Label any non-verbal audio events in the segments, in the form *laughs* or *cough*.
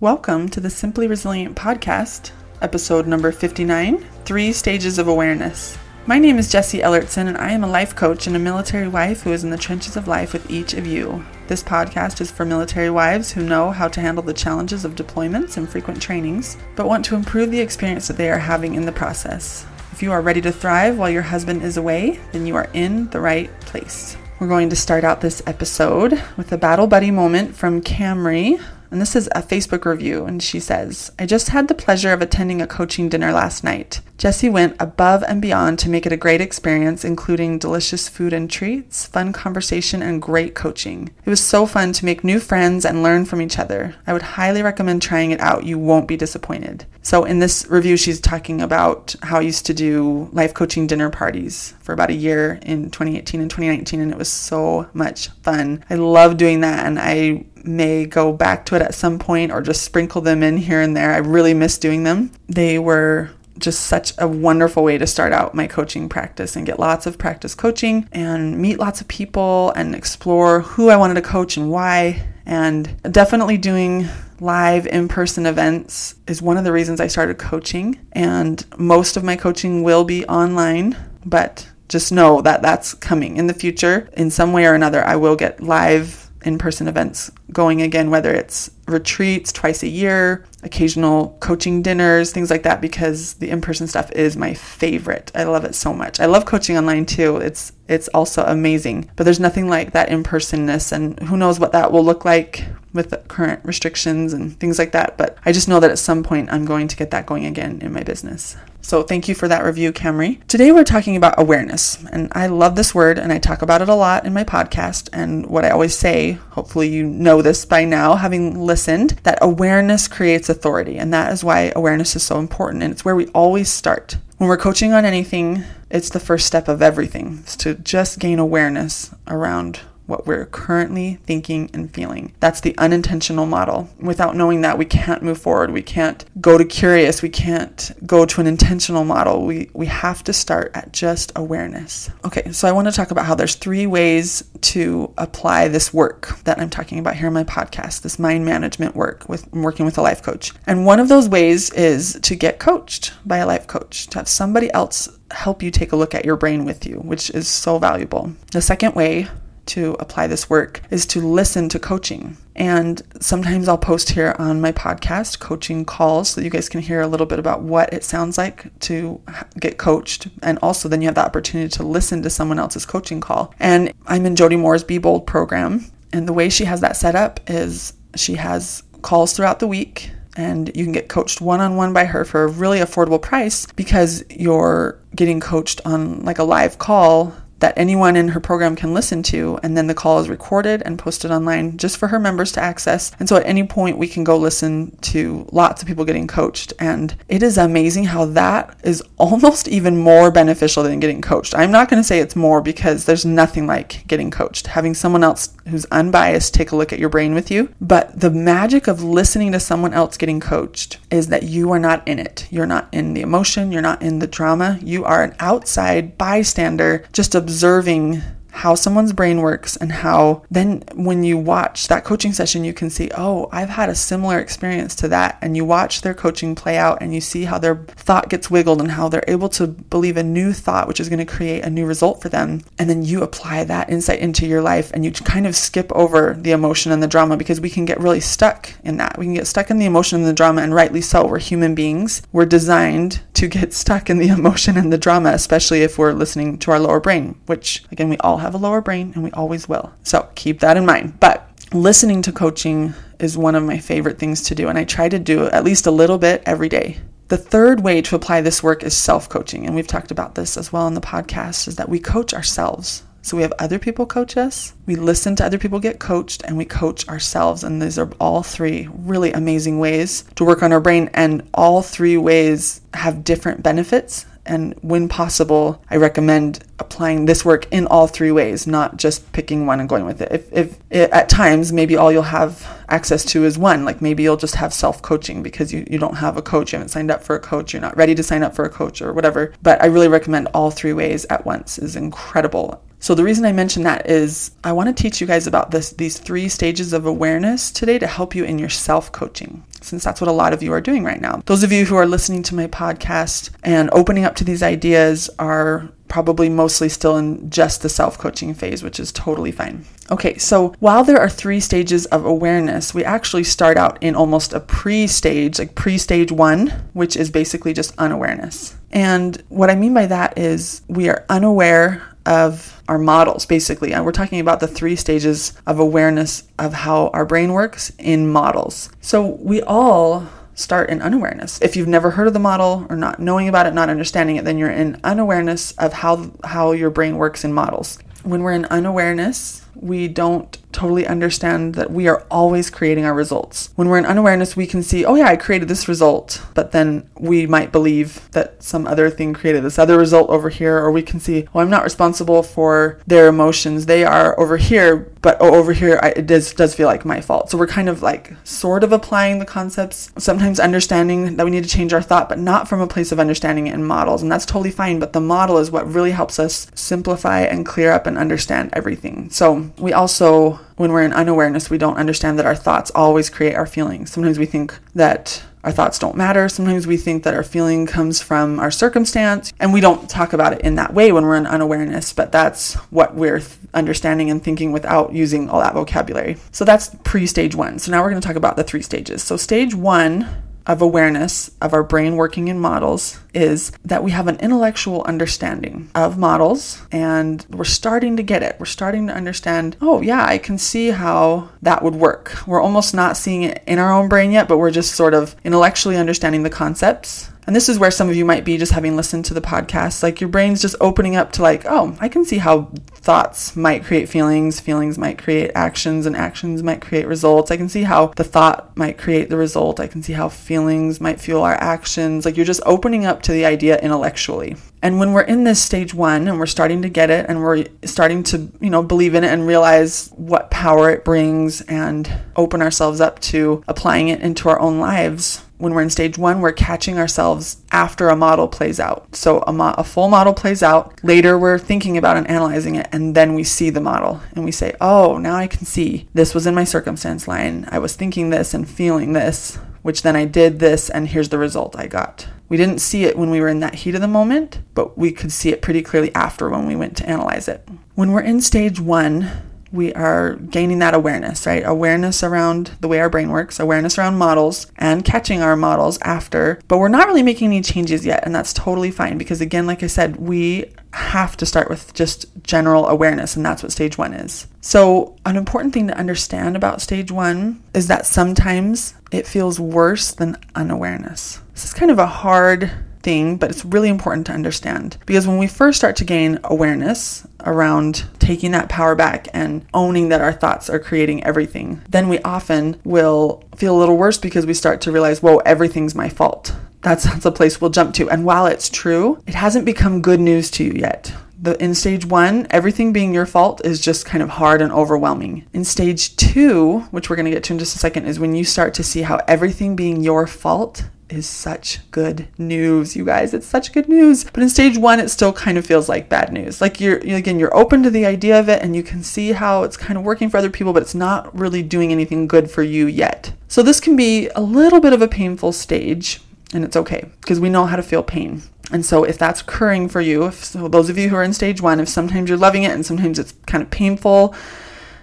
Welcome to the Simply Resilient podcast, episode number 59 Three Stages of Awareness. My name is Jessie Ellertson, and I am a life coach and a military wife who is in the trenches of life with each of you. This podcast is for military wives who know how to handle the challenges of deployments and frequent trainings, but want to improve the experience that they are having in the process. If you are ready to thrive while your husband is away, then you are in the right place. We're going to start out this episode with a battle buddy moment from Camry, and this is a Facebook review, and she says, I just had the pleasure of attending a coaching dinner last night. Jessie went above and beyond to make it a great experience, including delicious food and treats, fun conversation, and great coaching. It was so fun to make new friends and learn from each other. I would highly recommend trying it out. You won't be disappointed. So, in this review, she's talking about how I used to do life coaching dinner parties for about a year in 2018 and 2019, and it was so much fun. I love doing that, and I may go back to it at some point or just sprinkle them in here and there. I really miss doing them. They were just such a wonderful way to start out my coaching practice and get lots of practice coaching and meet lots of people and explore who I wanted to coach and why. And definitely doing live in person events is one of the reasons I started coaching. And most of my coaching will be online, but just know that that's coming in the future. In some way or another, I will get live in person events going again, whether it's retreats twice a year, occasional coaching dinners, things like that, because the in person stuff is my favorite. I love it so much. I love coaching online too. It's it's also amazing, but there's nothing like that in personness, and who knows what that will look like with the current restrictions and things like that. But I just know that at some point I'm going to get that going again in my business. So thank you for that review, Camry. Today we're talking about awareness, and I love this word and I talk about it a lot in my podcast. And what I always say, hopefully you know this by now, having listened, that awareness creates authority, and that is why awareness is so important, and it's where we always start. When we're coaching on anything, it's the first step of everything. It's to just gain awareness around what we're currently thinking and feeling. That's the unintentional model. Without knowing that, we can't move forward. We can't go to curious. We can't go to an intentional model. We we have to start at just awareness. Okay, so I want to talk about how there's three ways to apply this work that I'm talking about here in my podcast, this mind management work with working with a life coach. And one of those ways is to get coached by a life coach, to have somebody else help you take a look at your brain with you, which is so valuable. The second way to apply this work is to listen to coaching. And sometimes I'll post here on my podcast coaching calls so you guys can hear a little bit about what it sounds like to get coached. And also, then you have the opportunity to listen to someone else's coaching call. And I'm in Jody Moore's Be Bold program. And the way she has that set up is she has calls throughout the week and you can get coached one on one by her for a really affordable price because you're getting coached on like a live call that anyone in her program can listen to. And then the call is recorded and posted online just for her members to access. And so at any point, we can go listen to lots of people getting coached. And it is amazing how that is *laughs* almost even more beneficial than getting coached. I'm not going to say it's more because there's nothing like getting coached, having someone else who's unbiased take a look at your brain with you. But the magic of listening to someone else getting coached is that you are not in it. You're not in the emotion, you're not in the drama. You are an outside bystander, just a observing how someone's brain works and how then when you watch that coaching session you can see oh i've had a similar experience to that. And you watch their coaching play out and you see how their thought gets wiggled and how they're able to believe a new thought which is going to create a new result for them. And then you apply that insight into your life and you kind of skip over the emotion and the drama because we can get really stuck in that. We can get stuck in the emotion and the drama and rightly so we're human beings. We're designed to get stuck in the *laughs* emotion and the drama especially if we're listening to our lower brain which again we all have a lower brain and we always will. So keep that in mind. But listening to coaching is one of my favorite things to do, and I try to do at least a little bit every day. The third way to apply this work is self coaching, and we've talked about this as well in the podcast, is that we coach ourselves. So we have other people coach us, we listen to other people get coached, and we coach ourselves. And these are all three really amazing ways to work on our brain. And all three ways have different benefits and when possible, I recommend applying this work in all three ways, not just picking one and going with it. If, if it, at times, maybe all you'll have access to is one, like maybe you'll just have self coaching because you, you don't have a coach, you haven't signed up for a coach, you're not ready to sign up for a coach or whatever. But I really recommend all three ways at once is incredible. So the reason I mention that is I want to teach you guys about this these three stages of awareness today to help you in your self-coaching. since that's what a lot of you are doing right now. Those of you who are listening to my podcast and opening up to these ideas are probably mostly still in just the self coaching phase, which is totally fine. Okay, so while there are three stages of awareness, we actually start out in almost a pre stage, like pre stage one, which is basically just unawareness. And what I mean by that is we are unaware of our models, basically. And we're talking about the three stages of awareness of how our brain works in models. So we all start in unawareness. If you've never heard of the model or not knowing about it, not understanding it, then you're in unawareness of how how your brain works in models. When we're in unawareness, we don't totally understand that we are always creating our results. When we're in unawareness, we can see, oh yeah, I created this result, but then we might believe that some other thing created this other result over here, or we can see, oh, I'm not responsible for their emotions. They are over here, but oh, over here, I, it does, does feel like my fault. So we're kind of like sort of applying the concepts, sometimes understanding that we need to change our thought, but not from a place of understanding it in models. And that's totally fine. But the model is what really helps us simplify and clear up and understand everything. So we also when we're in unawareness, we don't understand that our thoughts always create our feelings. Sometimes we think that our thoughts don't matter. Sometimes we think that our feeling comes from our circumstance, and we don't talk about it in that way when we're in unawareness, but that's what we're understanding and thinking without using all that vocabulary. So that's pre stage one. So now we're going to talk about the three stages. So, stage one of awareness of our brain working in models is that we have an intellectual understanding of models and we're starting to get it. We're starting to understand, oh, yeah, I can see how that would work. We're almost not seeing it in our own brain yet, but we're just sort of intellectually understanding the concepts and this is where some of you might be just having listened to the podcast. Like your brain's just opening up to, like, oh, I can see how thoughts might create feelings, feelings might create actions, and actions might create results. I can see how the thought might create the result. I can see how feelings might fuel our actions. Like you're just opening up to the idea intellectually. And when we're in this stage one and we're starting to get it and we're starting to, you know, believe in it and realize what power it brings and open ourselves up to applying it into our own lives, when we're in stage one, we're catching ourselves after a model plays out. So a, mo- a, full model plays out. Later, we're thinking about and analyzing it, and then we see the model and we say, oh, now I can see this was in my circumstance line. I was thinking this and feeling this, which then I did this, and here's the result I got. We didn't see it when we were in that heat of the moment, but we could see it pretty clearly after when we went to analyze it. When we're in stage one, we are gaining that awareness, right? Awareness around the way our brain works, awareness around models, and catching our models after. But we're not really making any changes yet, and that's totally fine because, again, like I said, we have to start with just general awareness, and that's what stage one is. So, an important thing to understand about stage one is that sometimes it feels worse than unawareness. This is kind of a hard thing, but it's really important to understand because when we first start to gain awareness around taking that power back and owning that our thoughts are creating everything, then we often will feel a little worse because we start to realize, whoa, everything's my fault. That's, that's a place we'll jump to. And while it's true, it hasn't become good news to you yet. The, in stage one, everything being your fault is just kind of hard and overwhelming. In stage two, which we're going to get to in just a second, is when you start to see how everything being your fault is such good news, you guys. It's such good news. But in stage one, it still kind of feels like bad news. Like you're, again, you're open to the idea of it and you can see how it's kind of working for other people, but it's not really doing anything good for you yet. So this can be a little bit of a painful stage, and it's okay because we know how to feel pain. And so if that's occurring for you, if so those of you who are in stage one, if sometimes you're loving it and sometimes it's kind of painful,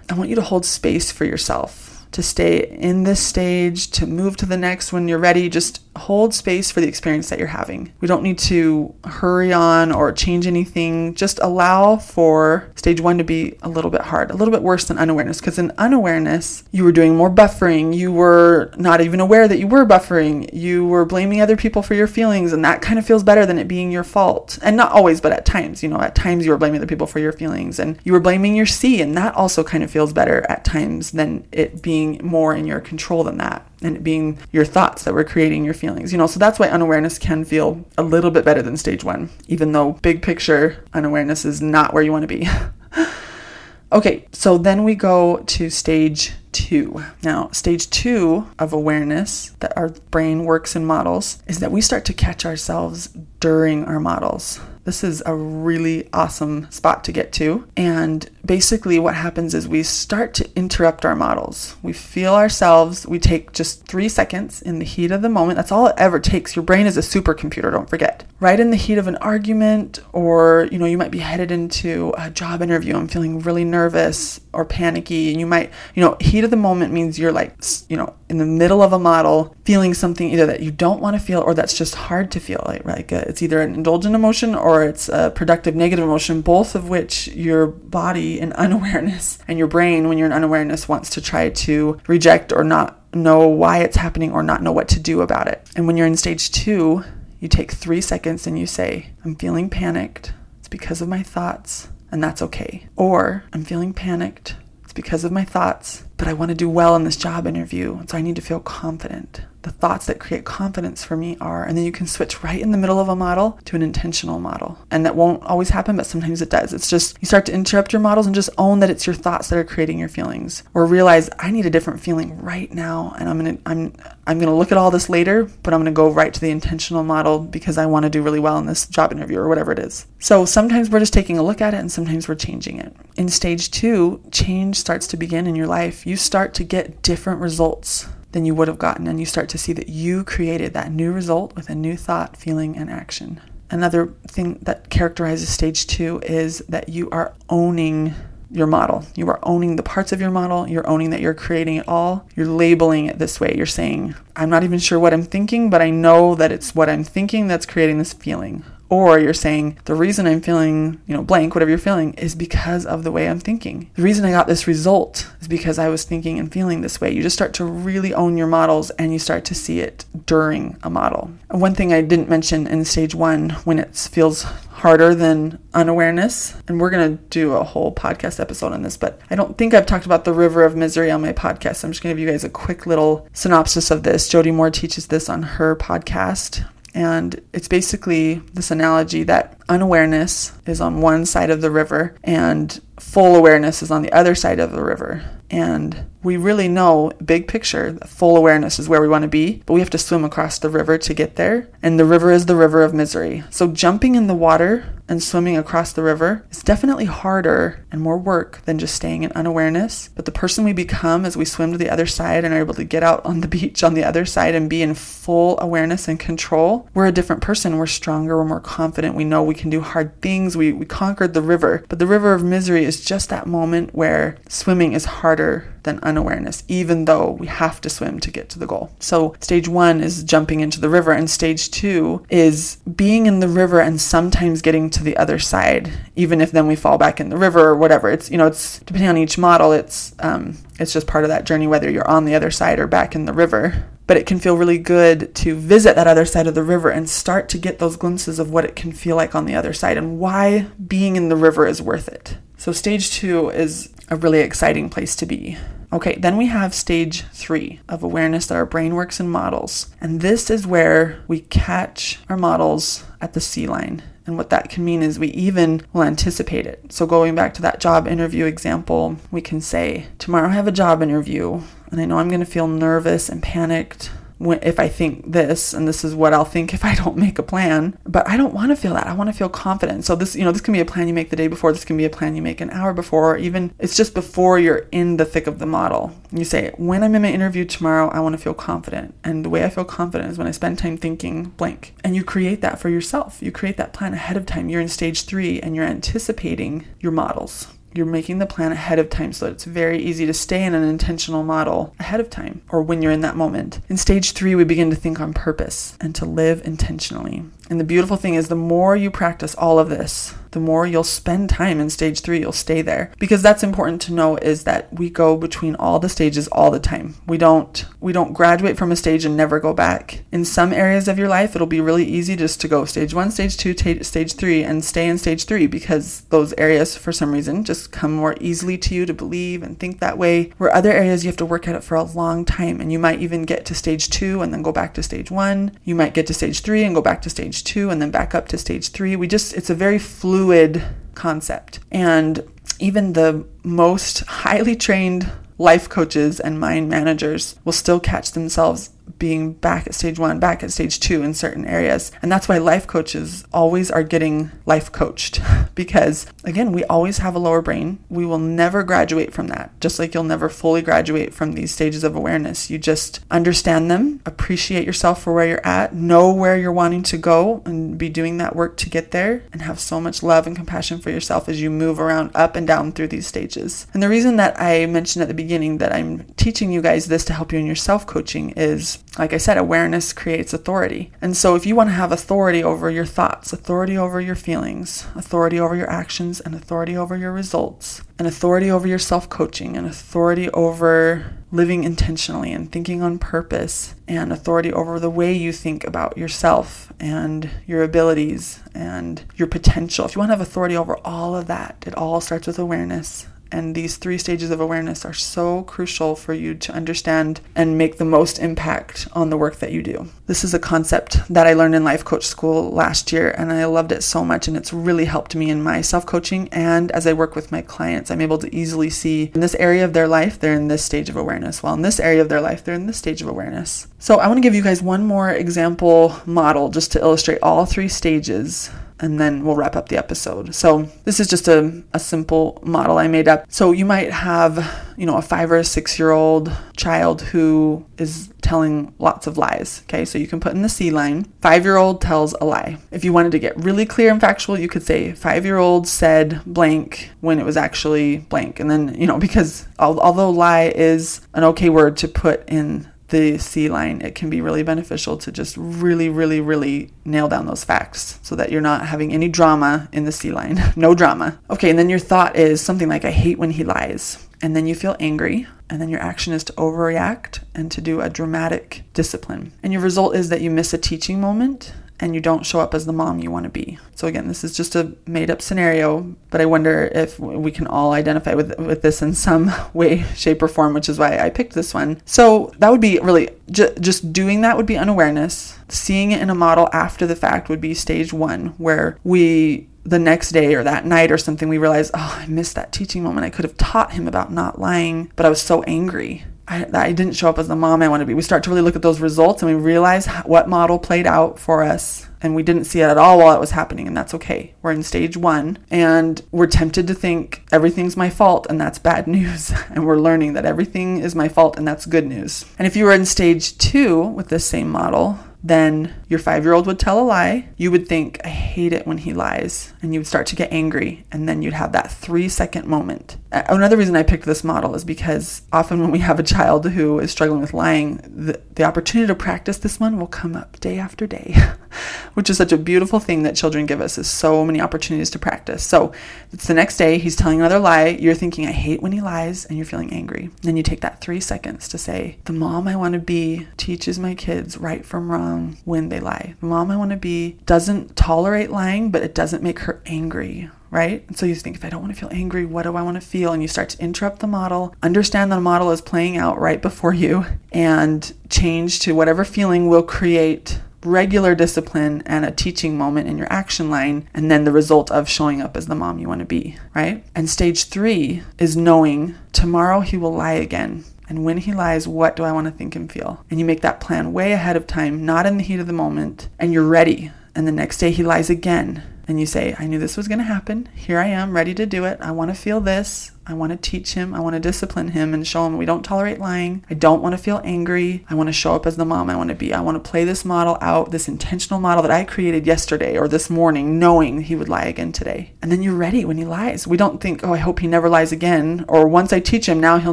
I want you to hold space for yourself to stay in this stage, to move to the next when you're ready. Just hold space for the experience that you're having. We don't need to hurry on or change anything. Just allow for stage one to be a little bit hard, a little bit worse than unawareness. Because in unawareness, you were doing more buffering. You were not even aware that you were buffering. You were blaming other people for your feelings. And that kind of feels better than it being your fault. And not always, but at times, you know, at times you were blaming other people for your feelings. And you were blaming your C. And that also kind of feels better at times than it being more in your control than that and it being your thoughts that were creating your feelings. You know, so that's why unawareness can feel a little bit better than stage one, even though big picture unawareness is not where you want to be. *laughs* okay, so then we go to stage two. Now, stage two of awareness that our brain works in models is that we start to catch ourselves during our models. This is a really awesome spot to get to. And basically, what happens is we start to interrupt our models. We feel ourselves, we take just three seconds in the heat of the moment. That's all it ever takes. Your brain is a supercomputer, don't forget. Right in the heat of an argument, or you know, you might be headed into a job interview I'm feeling really nervous or panicky. And you might, you know, heat of the moment means you're like, you know, in the middle of a model, feeling something either that you don't want to feel or that's just hard to feel. Like, like uh, it's either an indulgent emotion or it's a productive negative emotion, both of which your body in *laughs* unawareness and your brain, when you're in unawareness, wants to try to reject or not know why it's happening or not know what to do about it. And when you're in stage two, you take three seconds and you say, I'm feeling panicked. It's because of my thoughts, and that's okay. Or, I'm feeling panicked. It's because of my thoughts, but I want to do well in this job interview, so I need to feel confident the thoughts that create confidence for me are. And then you can switch right in the middle of a model to an intentional model. And that won't always happen, but sometimes it does. It's just you start to interrupt your models and just own that it's your thoughts that are creating your feelings. Or realize I need a different feeling right now and I'm gonna I'm I'm gonna look at all this later, but I'm gonna go right to the intentional model because I want to do really well in this job interview or whatever it is. So sometimes we're just taking a look at it and sometimes we're changing it. In stage two, change starts to begin in your life. You start to get different results than you would have gotten. And you start to see that you created that new result with a new thought, feeling, and action. Another thing that characterizes stage two is that you are owning your model. You are owning the parts of your model. You're owning that you're creating it all. You're labeling it this way. You're saying, I'm not even sure what I'm thinking, but I know that it's what I'm thinking that's creating this feeling. Or you're saying, the reason I'm feeling, you know, blank, whatever you're feeling, is because of the way I'm thinking. The reason I got this result is because I was thinking and feeling this way. You just start to really own your models and you start to see it during a model. One thing I didn't mention in stage one, when it feels harder than unawareness. And we're to do a whole podcast episode on this, but I don't think I've talked about the river of misery on my podcast. I'm just to give you guys a quick little synopsis of this. Jody Moore teaches this on her podcast. And it's basically this analogy that unawareness is on one side of the river and full awareness is on the other side of the river. And we really know, big picture, full awareness is where we want to be, but we have to swim across the river to get there. And the river is the river of misery. So jumping in the water and swimming across the river is definitely harder and more work than just staying in unawareness. But the person we become as we swim to the other side and are able to get out on the *laughs* beach on the other side and be in full awareness and control, we're a different person. We're stronger, we're more confident. We know we can do hard things. We, we conquered the river. But the river of misery is just that moment where swimming is harder than unawareness, even though we have to swim to get to the goal. So, stage one is jumping into the river, and stage two is being in the river and sometimes getting to the other side, even if then we fall back in the river or whatever. It's, you know, it's depending on each model, it's, um, it's just part of that journey, whether you're on the other side or back in the river but it can feel really good to visit that other side of the river and start to get those glimpses of what it can feel like on the other side and why being in the river is worth it. So, stage two is a really exciting place to be. Okay, then we have stage three of awareness that our brain works in models. And this is where we catch our models at the C line. And what that can mean is we even will anticipate it. So, going back to that job interview example, we can say, Tomorrow I have a job interview and I know I'm going to feel nervous and panicked if I think this, and this is what I'll think if I don't make a plan. But I don't want to feel that. I want to feel confident. So this, you know, this can be a plan you make the day before. This can be a plan you make an hour before, or even it's just before you're in the thick of the model. You say, when I'm in my interview tomorrow, I want to feel confident. And the way I feel confident is when I spend time thinking blank. And you create that for yourself. You create that plan ahead of time. You're in stage three and you're anticipating your models you're making the plan ahead of time so that it's very easy to stay in an intentional model ahead of time or when you're in that moment. In stage three, we begin to think on purpose and to live intentionally. And the beautiful thing is, the more you practice all of this, the more you'll spend time in stage three, you'll stay there. Because that's important to know is that we go between all the stages all the time. We don't we don't graduate from a stage and never go back. In some areas of your life, it'll be really easy just to go stage one, stage two, t- stage three, and stay in stage three because those areas, for some reason, just come more easily to you to believe and think that way. Where other areas you have to work at it for a long time, and you might even get to stage two and then go back to stage one. You might get to stage three and go back to stage two and then back up to stage three. We just, it's a very fluid concept. And even the most highly trained life coaches and mind managers will still catch themselves being back at stage one, back at stage two in certain areas. And that's why life coaches always are getting life coached *laughs* because, again, we always have a lower brain. We will never graduate from that, just like you'll never fully graduate from these stages of awareness. You just understand them, appreciate yourself for where you're at, know where you're wanting to go, and be doing that work to get there, and have so much love and compassion for yourself as you move around up and down through these stages. And the reason that I mentioned at the beginning that I'm teaching you guys this to help you in your self coaching is like I said, awareness creates authority. And so if you want to have authority over your thoughts, authority over your feelings, authority over your actions, and authority over your results, and authority over your self coaching, and authority over living intentionally and thinking on purpose, and authority over the way you think about yourself and your abilities and your potential. If you want to have authority over all of that, it all starts with awareness and these three stages of awareness are so crucial for you to understand and make the most impact on the work that you do. This is a concept that I learned in life coach school last year, and I loved it so much. And it's really helped me in my self coaching. And as I work with my clients, I'm able to easily see in this area of their life, they're in this stage of awareness, while in this area of their life, they're in this stage of awareness. So I want to give you guys one more example model just to illustrate all three stages and then we'll wrap up the episode. So this is just a, a simple model I made up. So you might have, you know, a five or a six year old child who is telling lots of lies. Okay, so you can put in the C line, five year old tells a lie. If you wanted to get really clear and factual, you could say five year old said blank when it was actually blank. And then, you know, *laughs* because although lie is an okay word to put in the C line, it can be really beneficial to just really, really, really nail down those facts so that you're not having any drama in the C line. *laughs* no drama. Okay, and then your thought is something like, I hate when he lies. And then you feel angry, and then your action is to overreact and to do a dramatic discipline. And your result is that you miss a teaching moment and you don't show up as the mom you want to be. So again, this is just a made up scenario, but I wonder if we can all identify with with this in some *laughs* way, shape or form, which is why I picked this one. So that would be really ju- just doing that would be unawareness. Seeing it in a model after the fact would be stage 1 where we the next day or that night or something we realize, "Oh, I missed that teaching moment. I could have taught him about not lying, but I was so angry." I, I didn't show up as the mom I want to be. We start to really look at those results and we realize what model played out for us. And we didn't see it at all while it was happening, and that's okay. We're in stage one, and we're tempted to think everything's my fault, and that's bad *laughs* news. and we're learning that everything is my fault, and that's good news. And if you were in stage two with this same model, then your five year old would tell a lie. You would think, I hate it when he lies. And you would start to get angry. And then you'd have that three second moment. Another reason I picked this model is because often when we have a child who is struggling with lying, the, the opportunity to practice this one will come up day after day, *laughs* which is such a beautiful thing that children give us is so many opportunities to practice. So it's the next day, he's telling another lie. You're thinking, I hate when he lies, and you're feeling angry. Then you take that three seconds to say, The mom I want to be teaches my kids right from wrong when they lie. The mom I want to be doesn't tolerate lying, but it doesn't make her angry right? And so you think, if I don't want to feel angry, what do I want to feel? And you start to interrupt the model, understand that the model is playing out right before you, and change to whatever feeling will create regular discipline and a teaching moment in your action line, and then the result of showing up as the mom you want to be, right? And stage three is knowing tomorrow he will lie again. And when he lies, what do I want to think and feel? And you make that plan way ahead of time, not in the heat of the moment, and you're ready. And the next day he lies again. And you say, I knew this was going to happen. Here I am, ready to do it. I want to feel this. I want to teach him. I want to discipline him and show him we don't tolerate lying. I don't want to feel angry. I want to show up as the mom I want to be. I want to play this model out, this intentional model that I created yesterday or this morning, knowing he would lie again today. And then you're ready when he lies. We don't think, oh, I hope he never lies again. Or once I teach him, now he'll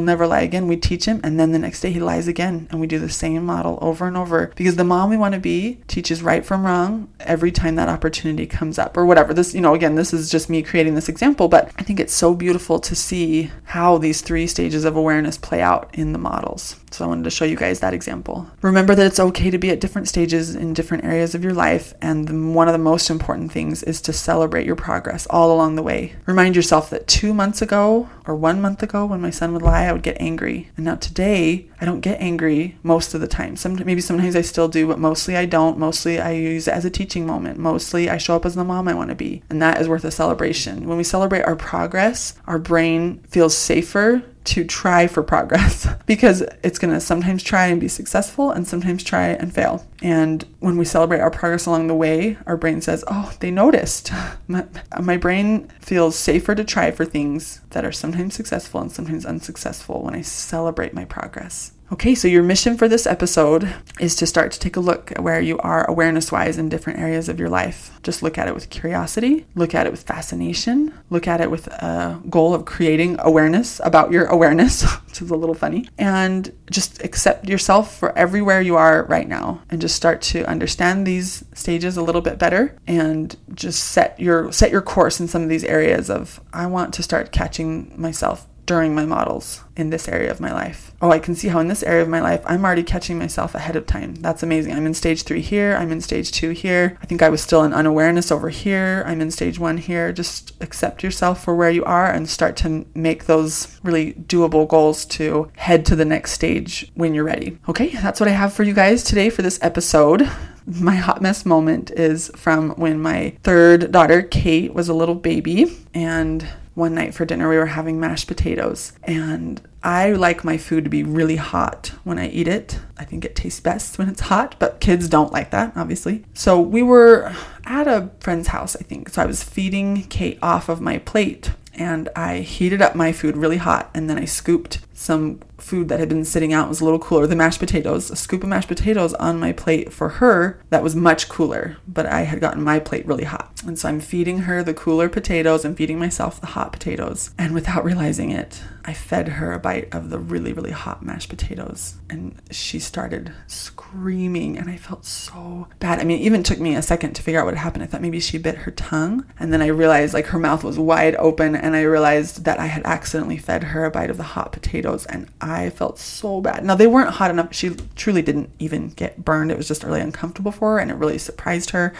never lie again. We teach him, and then the next day he lies again. And we do the same model over and over because the mom we want to be teaches right from wrong every time that opportunity comes up or whatever. This, you know, again, this is just me creating this example, but I think it's so beautiful to see see how these three stages of awareness play out in the models. So I wanted to show you guys that example. Remember that it's okay to be at different stages in different areas of your life, and one of the most important things is to celebrate your progress all along the way. Remind yourself that two months ago or one month ago, when my son would lie, I would get angry, and now today I don't get angry most of the time. Some maybe sometimes I still do, but mostly I don't. Mostly I use it as a teaching moment. Mostly I show up as the mom I want to be, and that is worth a celebration. When we celebrate our progress, our brain feels safer to try for progress *laughs* because it's going to sometimes try and be successful and sometimes try and fail. And when we celebrate our progress along the way, our brain says, Oh, they noticed. *laughs* My, my brain feels safer to try for things that are sometimes successful and sometimes unsuccessful when I celebrate my progress. Okay, so your mission for this episode is to start to take a look at where you are awareness wise in different areas of your life. Just look at it with curiosity, look at it with fascination, look at it with a goal of creating awareness about your awareness, *laughs* which is a little funny, and just accept yourself for everywhere you are right now and just start to understand these stages a little bit better and just set your set your course in some of these areas of I want to start catching myself during my models in this area of my life. Oh, I can see how in this area of my life I'm already catching myself ahead of time. That's amazing. I'm in stage three here. I'm in stage two here. I think I was still in unawareness over here. I'm in stage one here. Just accept yourself for where you are and start to make those really doable goals to head to the next stage when you're ready. Okay, that's what I have for you guys today for this episode. My hot mess moment is from when my third daughter, Kate, was a little baby and one night for dinner we were having mashed potatoes and I like my food to be really hot when I eat it. I think it tastes best when it's hot, but kids don't like that, obviously. So we were at a friend's house, I think. So I was feeding Kate off of my plate and I heated up my food really hot and then I scooped some food that had been sitting out. Was a little cooler the mashed potatoes a scoop of mashed potatoes on my plate for her that was much cooler but I had gotten my plate really hot. And so I'm feeding her the cooler potatoes and feeding myself the hot potatoes. And without realizing it I fed her a bite of the really really hot mashed potatoes and she started screaming and I felt so bad I mean it even took me a second to figure out what happened I thought maybe she bit her tongue and then I realized like her mouth was wide open and I realized that I had accidentally fed her a bite of the hot potatoes and I felt so bad. Now they weren't hot enough. She truly didn't even get burned. It was just really uncomfortable for her and it really surprised her.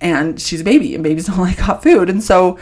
And she's a baby and babies don't *laughs* like hot food. And so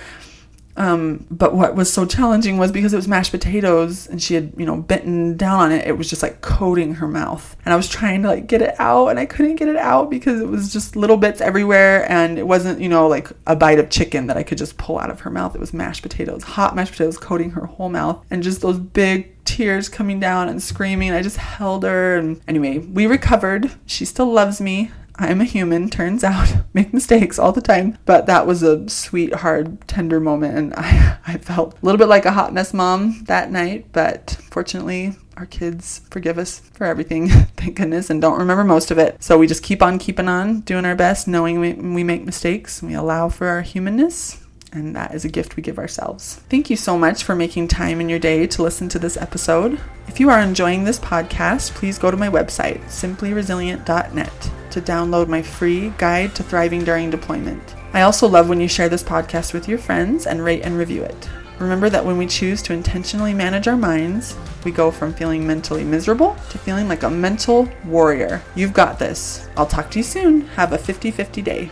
um, but what was so challenging was because it was mashed potatoes and she had, you know, bitten down on it, it was just like coating her mouth. And I was trying to like get it out and I couldn't get it out because it was just little bits everywhere and it wasn't, you know, like a bite of chicken that I could just pull out of her mouth. It was mashed potatoes, hot mashed potatoes coating her whole mouth and just those big tears coming down and screaming. I just held her and anyway, we recovered. She still loves me. I'm a human, turns out, *laughs* make mistakes all the time. But that was a sweet, hard, tender moment. And I, *laughs* I felt a little bit like a hot mess mom that night. But fortunately, our kids forgive us for everything, *laughs* thank goodness, and don't remember most of it. So we just keep on keeping on, doing our best, knowing we, we make mistakes. We allow for our humanness and that is a gift we give ourselves. Thank you so much for making time in your day to listen to this episode. If you are enjoying this podcast, please go to my website, simplyresilient.net, to download my free guide to thriving during deployment. I also love when you share this podcast with your friends and rate and review it. Remember that when we choose to intentionally manage our minds, we go from feeling mentally miserable to feeling like a mental warrior. You've got this. I'll talk to you soon. Have a 50 50 day.